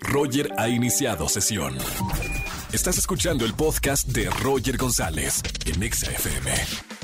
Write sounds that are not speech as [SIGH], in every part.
Roger ha iniciado sesión. Estás escuchando el podcast de Roger González en Exa FM.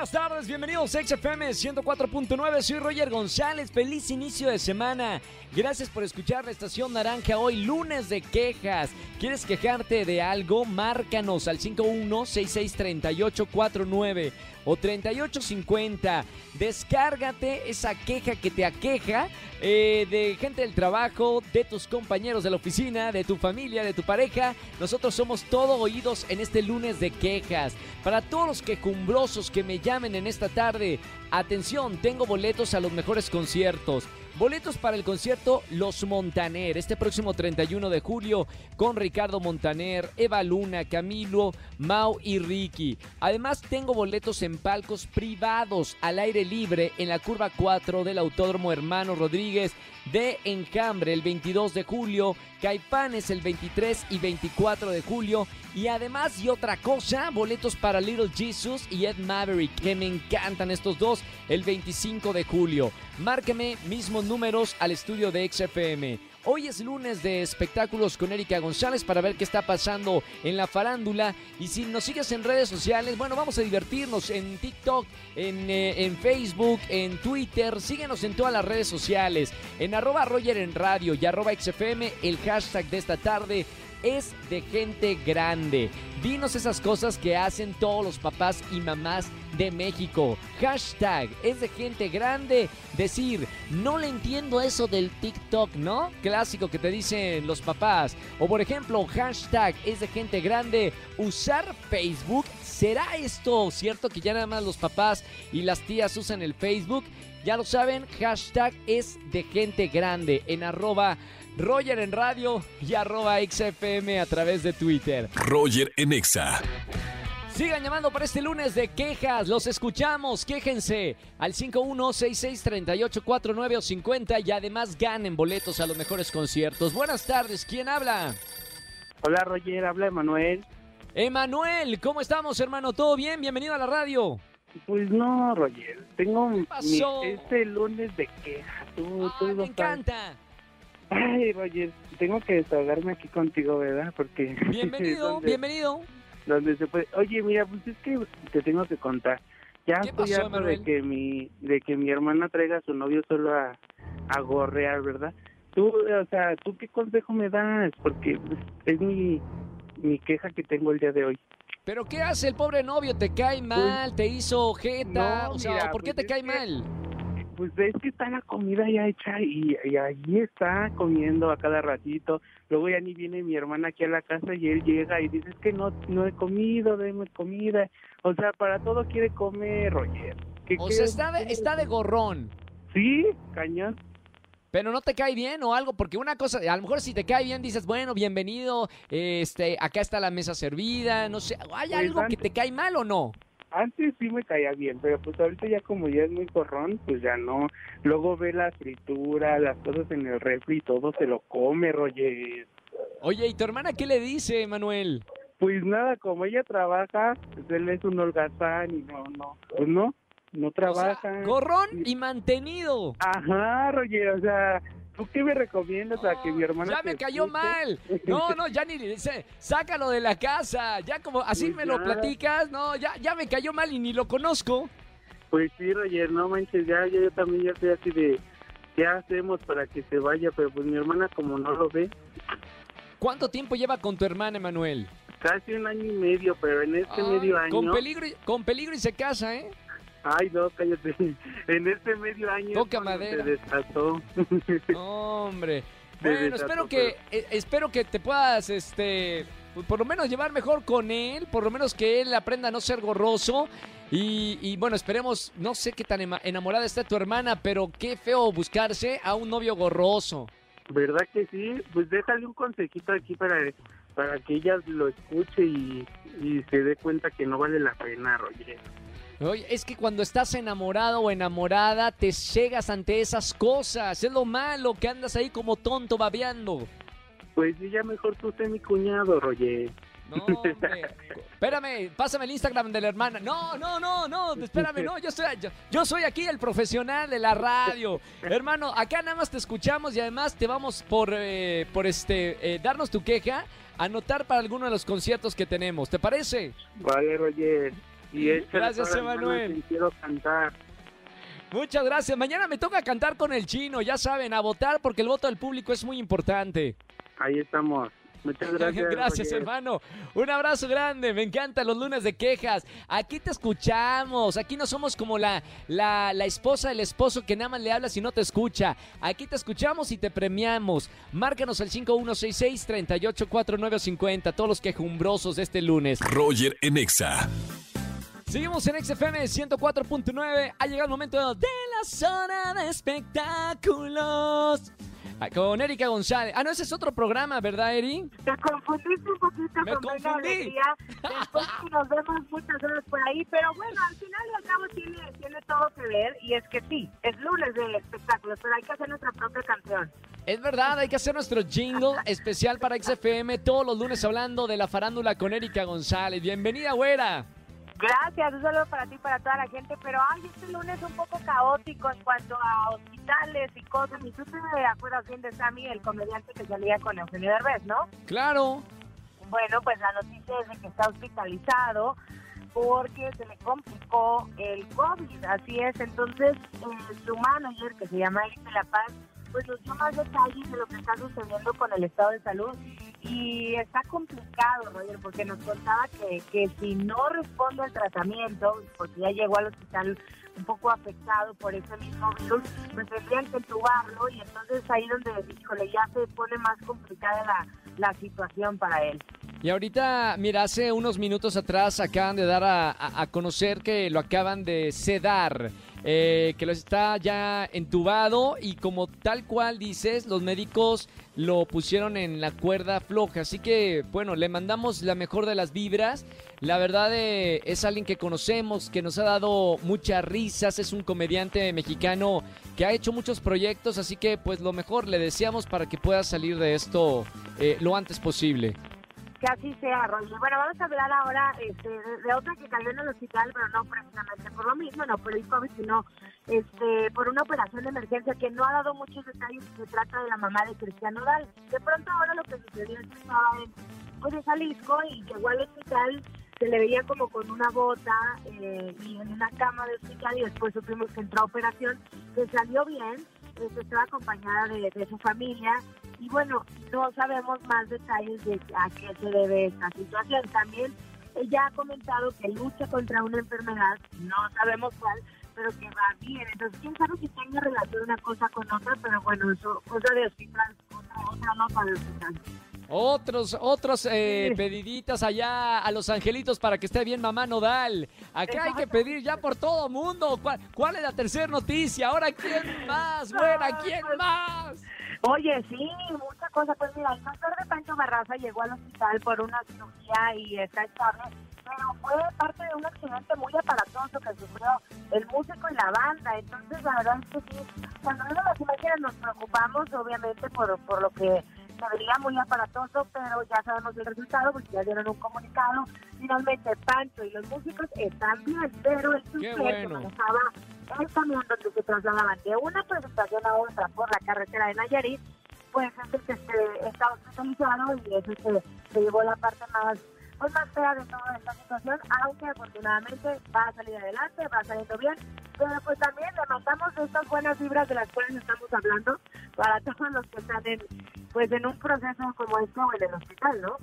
Buenas tardes, bienvenidos a XFM 104.9, soy Roger González, feliz inicio de semana. Gracias por escuchar la estación naranja hoy, lunes de quejas. ¿Quieres quejarte de algo? Márcanos al 51663849 o 3850. Descárgate esa queja que te aqueja eh, de gente del trabajo, de tus compañeros de la oficina, de tu familia, de tu pareja. Nosotros somos todo oídos en este lunes de quejas. Para todos los quejumbrosos que me llamen en esta tarde, atención, tengo boletos a los mejores conciertos. Boletos para el concierto Los Montaner, este próximo 31 de julio, con Ricardo Montaner, Eva Luna, Camilo, Mau y Ricky. Además, tengo boletos en palcos privados al aire libre en la curva 4 del Autódromo Hermano Rodríguez de Encambre el 22 de julio, Caipanes el 23 y 24 de julio. Y además, y otra cosa, boletos para Little Jesus y Ed Maverick, que me encantan estos dos, el 25 de julio. Márqueme números al estudio de XFM. Hoy es lunes de espectáculos con Erika González para ver qué está pasando en la farándula. Y si nos sigues en redes sociales, bueno, vamos a divertirnos en TikTok, en, eh, Facebook, en Twitter. Síguenos en todas las redes sociales. En arroba Roger en radio y arroba XFM, el hashtag de esta tarde es de gente grande. Dinos esas cosas que hacen todos los papás y mamás de México. Hashtag es de gente grande. Decir, no le entiendo eso del TikTok, ¿no? Clásico que te dicen los papás. O por ejemplo, hashtag es de gente grande. Usar Facebook. ¿Será esto cierto que ya nada más los papás y las tías usan el Facebook? Ya lo saben, hashtag es de gente grande en arroba Roger en radio y arroba XFM a través de Twitter. Roger en Exa. Sigan llamando para este lunes de quejas. Los escuchamos. Quéjense al 51663849 o 50 y además ganen boletos a los mejores conciertos. Buenas tardes. ¿Quién habla? Hola Roger, habla Emanuel. Emanuel, ¿cómo estamos, hermano? ¿Todo bien? Bienvenido a la radio. Pues no, Roger, tengo mi- pasó? este lunes de queja. Tú, lo me sabes. Ay, Roger, tengo que desahogarme aquí contigo, ¿verdad? Porque [LAUGHS] Bienvenido, donde, bienvenido. donde se puede. Oye, mira, pues es que te tengo que contar. Ya ¿Qué estoy harto de que mi de que mi hermana traiga a su novio solo a, a gorrear, ¿verdad? Tú, o sea, ¿tú qué consejo me das? Porque pues, es mi mi queja que tengo el día de hoy. ¿Pero qué hace el pobre novio? ¿Te cae mal? ¿Te hizo jeta? No, o sea, mira, ¿por qué pues te cae que- mal? Pues es que está la comida ya hecha y, y allí está comiendo a cada ratito. Luego ya ni viene mi hermana aquí a la casa y él llega y dice es que no no he comido, deme comida. O sea, para todo quiere comer, Roger. ¿Qué O sea, está de, está de gorrón. Sí, cañón. Pero no te cae bien o algo, porque una cosa, a lo mejor si te cae bien dices, bueno, bienvenido, este, acá está la mesa servida, no sé, ¿hay algo que te cae mal o no? Antes sí me caía bien, pero pues ahorita ya como ya es muy corrón, pues ya no. Luego ve la fritura, las cosas en el refri y todo se lo come, Roger. Oye, ¿y tu hermana qué le dice, Manuel? Pues nada, como ella trabaja, pues él es un holgazán y no, no, pues no, no O sea, trabaja. gorrón y mantenido. Ajá, Roger, o sea, ¿tú qué me recomiendas a que mi hermana Ya me cayó escuche? mal. No, no, ya ni dice, sácalo de la casa. Ya como así Pues me lo platicas, no, ya, ya me cayó mal y ni lo conozco. Pues sí, Roger, no manches, ya, ya yo también ya estoy así de, ¿qué hacemos para que se vaya? Pero pues mi hermana como no lo ve, ¿Cuánto tiempo lleva con tu hermana, Manuel? casi un año y medio, pero en este Ay, medio año... Con peligro, y- con peligro y se casa, ¿eh? Ay, no, cállate. [LAUGHS] En este medio año Toca madera. se desató. [LAUGHS] Hombre. Bueno, espero que, eh, espero que te puedas, este, pues, por lo menos llevar mejor con él, por lo menos que él aprenda a no ser gorroso. Y, y, bueno, esperemos, no sé qué tan enamorada está tu hermana, pero qué feo buscarse a un novio gorroso. ¿Verdad que sí? Pues déjale un consejito aquí para, para que ella lo escuche y, y se dé cuenta que no vale la pena, Roger. Oye, es que cuando estás enamorado o enamorada, te cegas ante esas cosas. Es lo malo, que andas ahí como tonto babeando. Pues ella mejor tú sé mi cuñado, Roger. No, hombre. Espérame, pásame el Instagram de la hermana. No, no, no, no, espérame, no, yo soy, yo, yo soy aquí el profesional de la radio. Hermano, acá nada más te escuchamos y además te vamos por, eh, por este, eh, darnos tu queja, anotar para alguno de los conciertos que tenemos. ¿Te parece? Vale, Roger. Y échale Gracias, Emanuel. y Quiero cantar. Muchas gracias. Mañana me toca cantar con el chino, ya saben, a votar porque el voto del público es muy importante. Ahí estamos. Muchas [LAUGHS] gracias. Gracias, Roger. hermano. Un abrazo grande. Me encantan los lunes de quejas. Aquí te escuchamos. Aquí no somos como la, la, la esposa del esposo que nada más le hablas y no te escucha. Aquí te escuchamos y te premiamos. Márcanos al 5166-384950. Todos los quejumbrosos de este lunes. Roger en Exa. Seguimos en XFM 104.9. Ha llegado el momento de la zona de espectáculos. Ah, Con Erika González. Ah, no, ese es otro programa, ¿verdad, Eri? Te confundiste un poquito Me con Venga confundí. Alegría. Después nos vemos muchas horas por ahí, pero bueno, al final y al cabo tiene, tiene todo que ver y es que sí, es lunes de espectáculos, pero hay que hacer nuestra propia canción. Es verdad, hay que hacer nuestro jingle especial para XFM todos los lunes hablando de la farándula con Erika González. Bienvenida, güera. Gracias, un saludo para ti y para toda la gente, pero ay, este lunes es un poco caótico en cuanto a hospitales y cosas. Y tú te acuerdas bien de Sammy, el comediante que salía con Eugenio Derbez, ¿no? Claro. Bueno, pues la noticia es de que está hospitalizado porque se le complicó el COVID, así es. Entonces, eh, su manager, que se llama Eric de la Paz, pues nos dio más detalles de lo que está sucediendo con el estado de salud. Y está complicado, Roger, porque nos contaba que, que si no responde al tratamiento, porque ya llegó al hospital un poco afectado por ese mismo virus, pues tendrían que entubarlo y entonces ahí donde, híjole, ya se pone más complicada la, la situación para él. Y ahorita, mira, hace unos minutos atrás acaban de dar a, conocer que lo acaban de sedar, eh, que lo está ya entubado y como tal cual dices, los médicos lo pusieron en la cuerda floja. Así que, bueno, le mandamos la mejor de las vibras. La verdad eh, es alguien que conocemos, que nos ha dado muchas risas, es un comediante mexicano que ha hecho muchos proyectos, así que pues lo mejor le deseamos para que pueda salir de esto eh, lo antes posible. Que así sea, Roger. Bueno, vamos a hablar ahora este, de, otra que cayó en el hospital, pero no precisamente por lo mismo, no por el COVID, sino este, por una operación de emergencia que no ha dado muchos detalles. Se trata de la mamá de Cristiano Dal. De pronto ahora lo que sucedió es que estaba en, pues, en Jalisco y llegó al hospital, se le veía como con una bota eh, y en una cama de hospital y después supimos que entró a operación, que salió bien, eh, estaba acompañada de su familia y bueno, no sabemos más detalles de a qué se debe esta situación. También ella ha comentado que lucha contra una enfermedad, no sabemos cuál, pero que va bien. Entonces, quién sabe si tenga relación una cosa con otra, pero bueno, eso, cosa de hospital, otra, otra nota de hospital. Otros, otros eh, Sí. pediditas allá a los angelitos para que esté bien mamá Nodal. Acá hay que pedir ya por todo mundo. ¿Cuál, cuál es la tercera noticia? Ahora, ¿quién más? [LAUGHS] Buena, ¿quién más? Oye, sí, mucha cosa. Pues mira, el doctor de Pancho Barraza llegó al hospital por una cirugía y está estable, pero fue parte de un accidente muy aparatoso que sufrió el músico y la banda. Entonces, la verdad es que sí, cuando vemos las imágenes nos preocupamos, obviamente, por, por lo que se vería muy aparatoso, pero ya sabemos el resultado porque ya dieron un comunicado. Finalmente, Pancho y los músicos están bien, pero el chofer que bueno. El camión donde se trasladaban de una presentación a otra por la carretera de Nayarit, pues es el que se está hospitalizado y es el que se llevó la parte más pues más fea de toda esta situación, aunque afortunadamente va a salir adelante, va saliendo bien, pero pues también le mandamos estas buenas vibras de las cuales estamos hablando para todos los que están pues en un proceso como este o en el hospital, ¿no?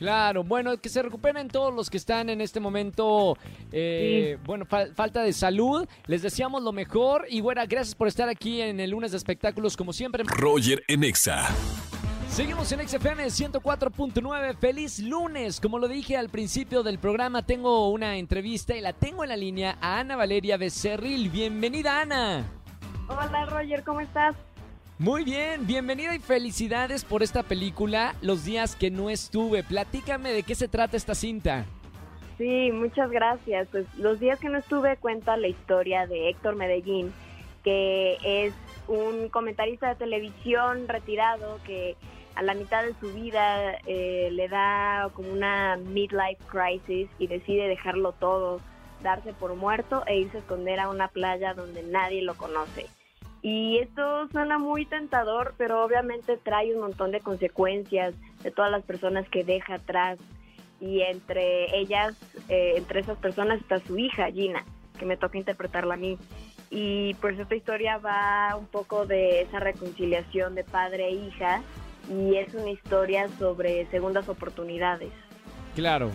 Claro, bueno, que se recuperen todos los que están en este momento, eh, bueno, fal- falta de salud. Les deseamos lo mejor y bueno, gracias por estar aquí en el lunes de espectáculos como siempre. Roger en Exa. Seguimos en XFM 104.9. Feliz lunes. Como lo dije al principio del programa, tengo una entrevista y la tengo en la línea a Ana Valeria Becerril. Bienvenida, Ana. Hola Roger, ¿cómo estás? Muy bien, bienvenida y felicidades por esta película, Los días que no estuve. Platícame de qué se trata esta cinta. Sí, muchas gracias. Pues los días que no estuve cuenta la historia de Héctor Medellín, que es un comentarista de televisión retirado que a la mitad de su vida eh, le da como una midlife crisis y decide dejarlo todo, darse por muerto e irse a esconder a una playa donde nadie lo conoce. Y esto suena muy tentador, pero obviamente trae un montón de consecuencias de todas las personas que deja atrás. Y entre ellas, eh, entre esas personas está su hija, Gina, que me toca interpretarla a mí. Y pues esta historia va un poco de esa reconciliación de padre e hija y es una historia sobre segundas oportunidades. Claro.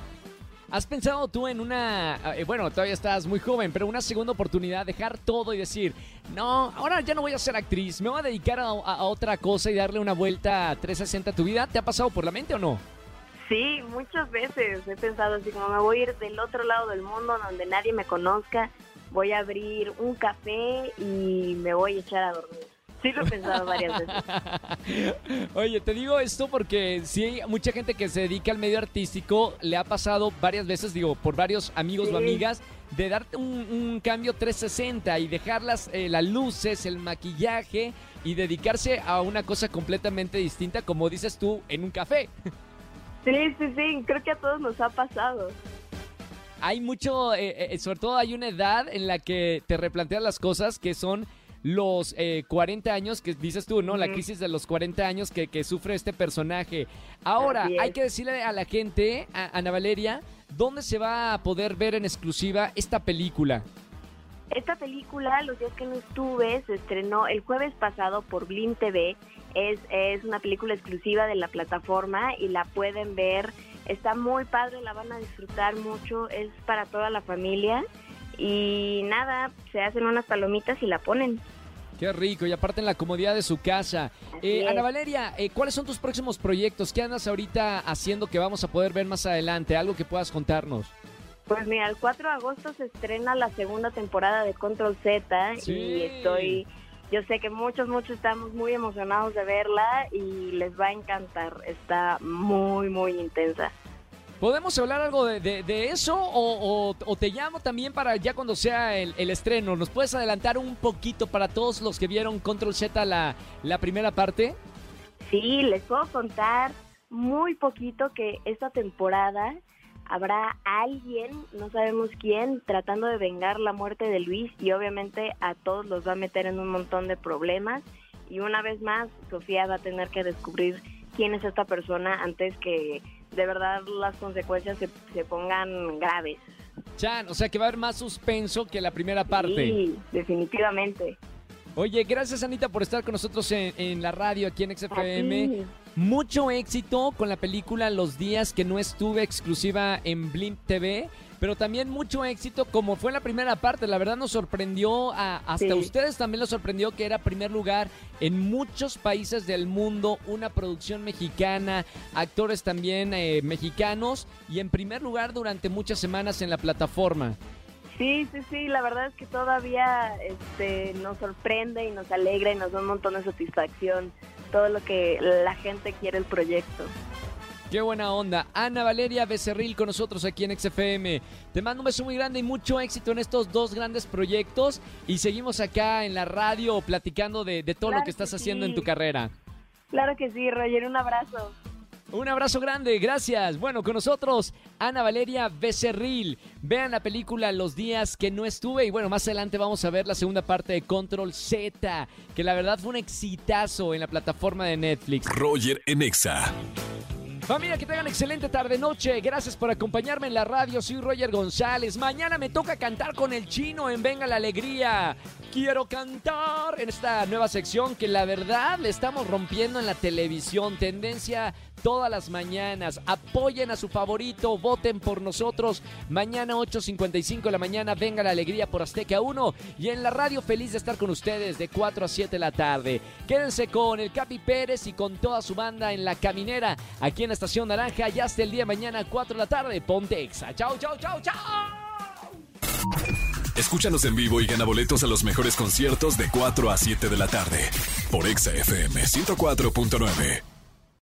¿Has pensado tú en una, eh, bueno, todavía estás muy joven, pero una segunda oportunidad, dejar todo y decir, no, ahora ya no voy a ser actriz, me voy a dedicar a, a otra cosa y darle una vuelta a 360 a tu vida? ¿Te ha pasado por la mente o no? Sí, muchas veces he pensado así como me voy a ir del otro lado del mundo donde nadie me conozca, voy a abrir un café y me voy a echar a dormir. Sí lo he pensado varias veces. [LAUGHS] Oye, te digo esto porque sí hay mucha gente que se dedica al medio artístico, le ha pasado varias veces, digo, por varios amigos o amigas, de darte un, un cambio 360 y dejar las, eh, las luces, el maquillaje y dedicarse a una cosa completamente distinta, como dices tú, en un café. Sí, sí, sí, creo que a todos nos ha pasado. Hay mucho, eh, eh, sobre todo hay una edad en la que te replanteas las cosas que son los eh, 40 años que dices tú, ¿no? La crisis de los 40 años que, que sufre este personaje. Ahora, hay que decirle a la gente, a Ana Valeria, ¿dónde se va a poder ver en exclusiva esta película? Esta película, Los días que no estuve, se estrenó el jueves pasado por Blim TV. Es, es una película exclusiva de la plataforma y la pueden ver. Está muy padre, la van a disfrutar mucho. Es para toda la familia. Y nada, se hacen unas palomitas y la ponen. Qué rico, y aparte en la comodidad de su casa. Eh. Ana Valeria, eh, ¿cuáles son tus próximos proyectos? ¿Qué andas ahorita haciendo que vamos a poder ver más adelante? Algo que puedas contarnos. Pues mira, el 4 de agosto se estrena la segunda temporada de Control Z Sí. y estoy, yo sé que muchos, muchos estamos muy emocionados de verla y les va a encantar. Está muy, muy intensa. ¿Podemos hablar algo de, eso o, te llamo también para ya cuando sea el, el estreno? ¿Nos puedes adelantar un poquito para todos los que vieron Control Z la, la primera parte? Sí, les puedo contar muy poquito que esta temporada habrá alguien, no sabemos quién, tratando de vengar la muerte de Luis y obviamente a todos los va a meter en un montón de problemas y una vez más Sofía va a tener que descubrir quién es esta persona antes que de verdad las consecuencias se, se pongan graves. Chan, o sea que va a haber más suspenso que la primera parte. Sí, definitivamente. Oye, gracias Anita por estar con nosotros en, en la radio aquí en XFM. Mucho éxito con la película Los días que no estuve exclusiva en Blimp TV, pero también mucho éxito como fue en la primera parte. La verdad nos sorprendió, a, hasta Sí. ustedes también los sorprendió que era primer lugar en muchos países del mundo, una producción mexicana, actores también eh, mexicanos y en primer lugar durante muchas semanas en la plataforma. Sí, sí, sí, la verdad es que todavía este, nos sorprende y nos alegra y nos da un montón de satisfacción todo lo que la gente quiere el proyecto. Qué buena onda. Ana Valeria Becerril con nosotros aquí en XFM. Te mando un beso muy grande y mucho éxito en estos dos grandes proyectos. Y seguimos acá en la radio platicando de, de todo lo que estás que haciendo en tu carrera. Claro que sí, Roger, un abrazo. Un abrazo grande, gracias. Bueno, con nosotros Ana Valeria Becerril. Vean la película Los días que no estuve y bueno, más adelante vamos a ver la segunda parte de Control Z, que la verdad fue un exitazo en la plataforma de Netflix. Roger en Exa. Familia, que tengan excelente tarde-noche. Gracias por acompañarme en la radio. Soy Roger González. Mañana me toca cantar con el chino en Venga la Alegría. Quiero cantar en esta nueva sección que la verdad le estamos rompiendo en la televisión. Tendencia todas las mañanas. Apoyen a su favorito, voten por nosotros. Mañana 8.55 de la mañana, Venga la Alegría por Azteca 1. Y en la radio feliz de estar con ustedes de 4 a 7 de la tarde. Quédense con el Capi Pérez y con toda su banda en La Caminera, aquí en la Estación Naranja. Ya hasta el día de mañana, 4 de la tarde. Ponte Exa. Chau, chau, chau, chau. Escúchanos en vivo y gana boletos a los mejores conciertos de 4 a 7 de la tarde. Por Exa FM 104.9.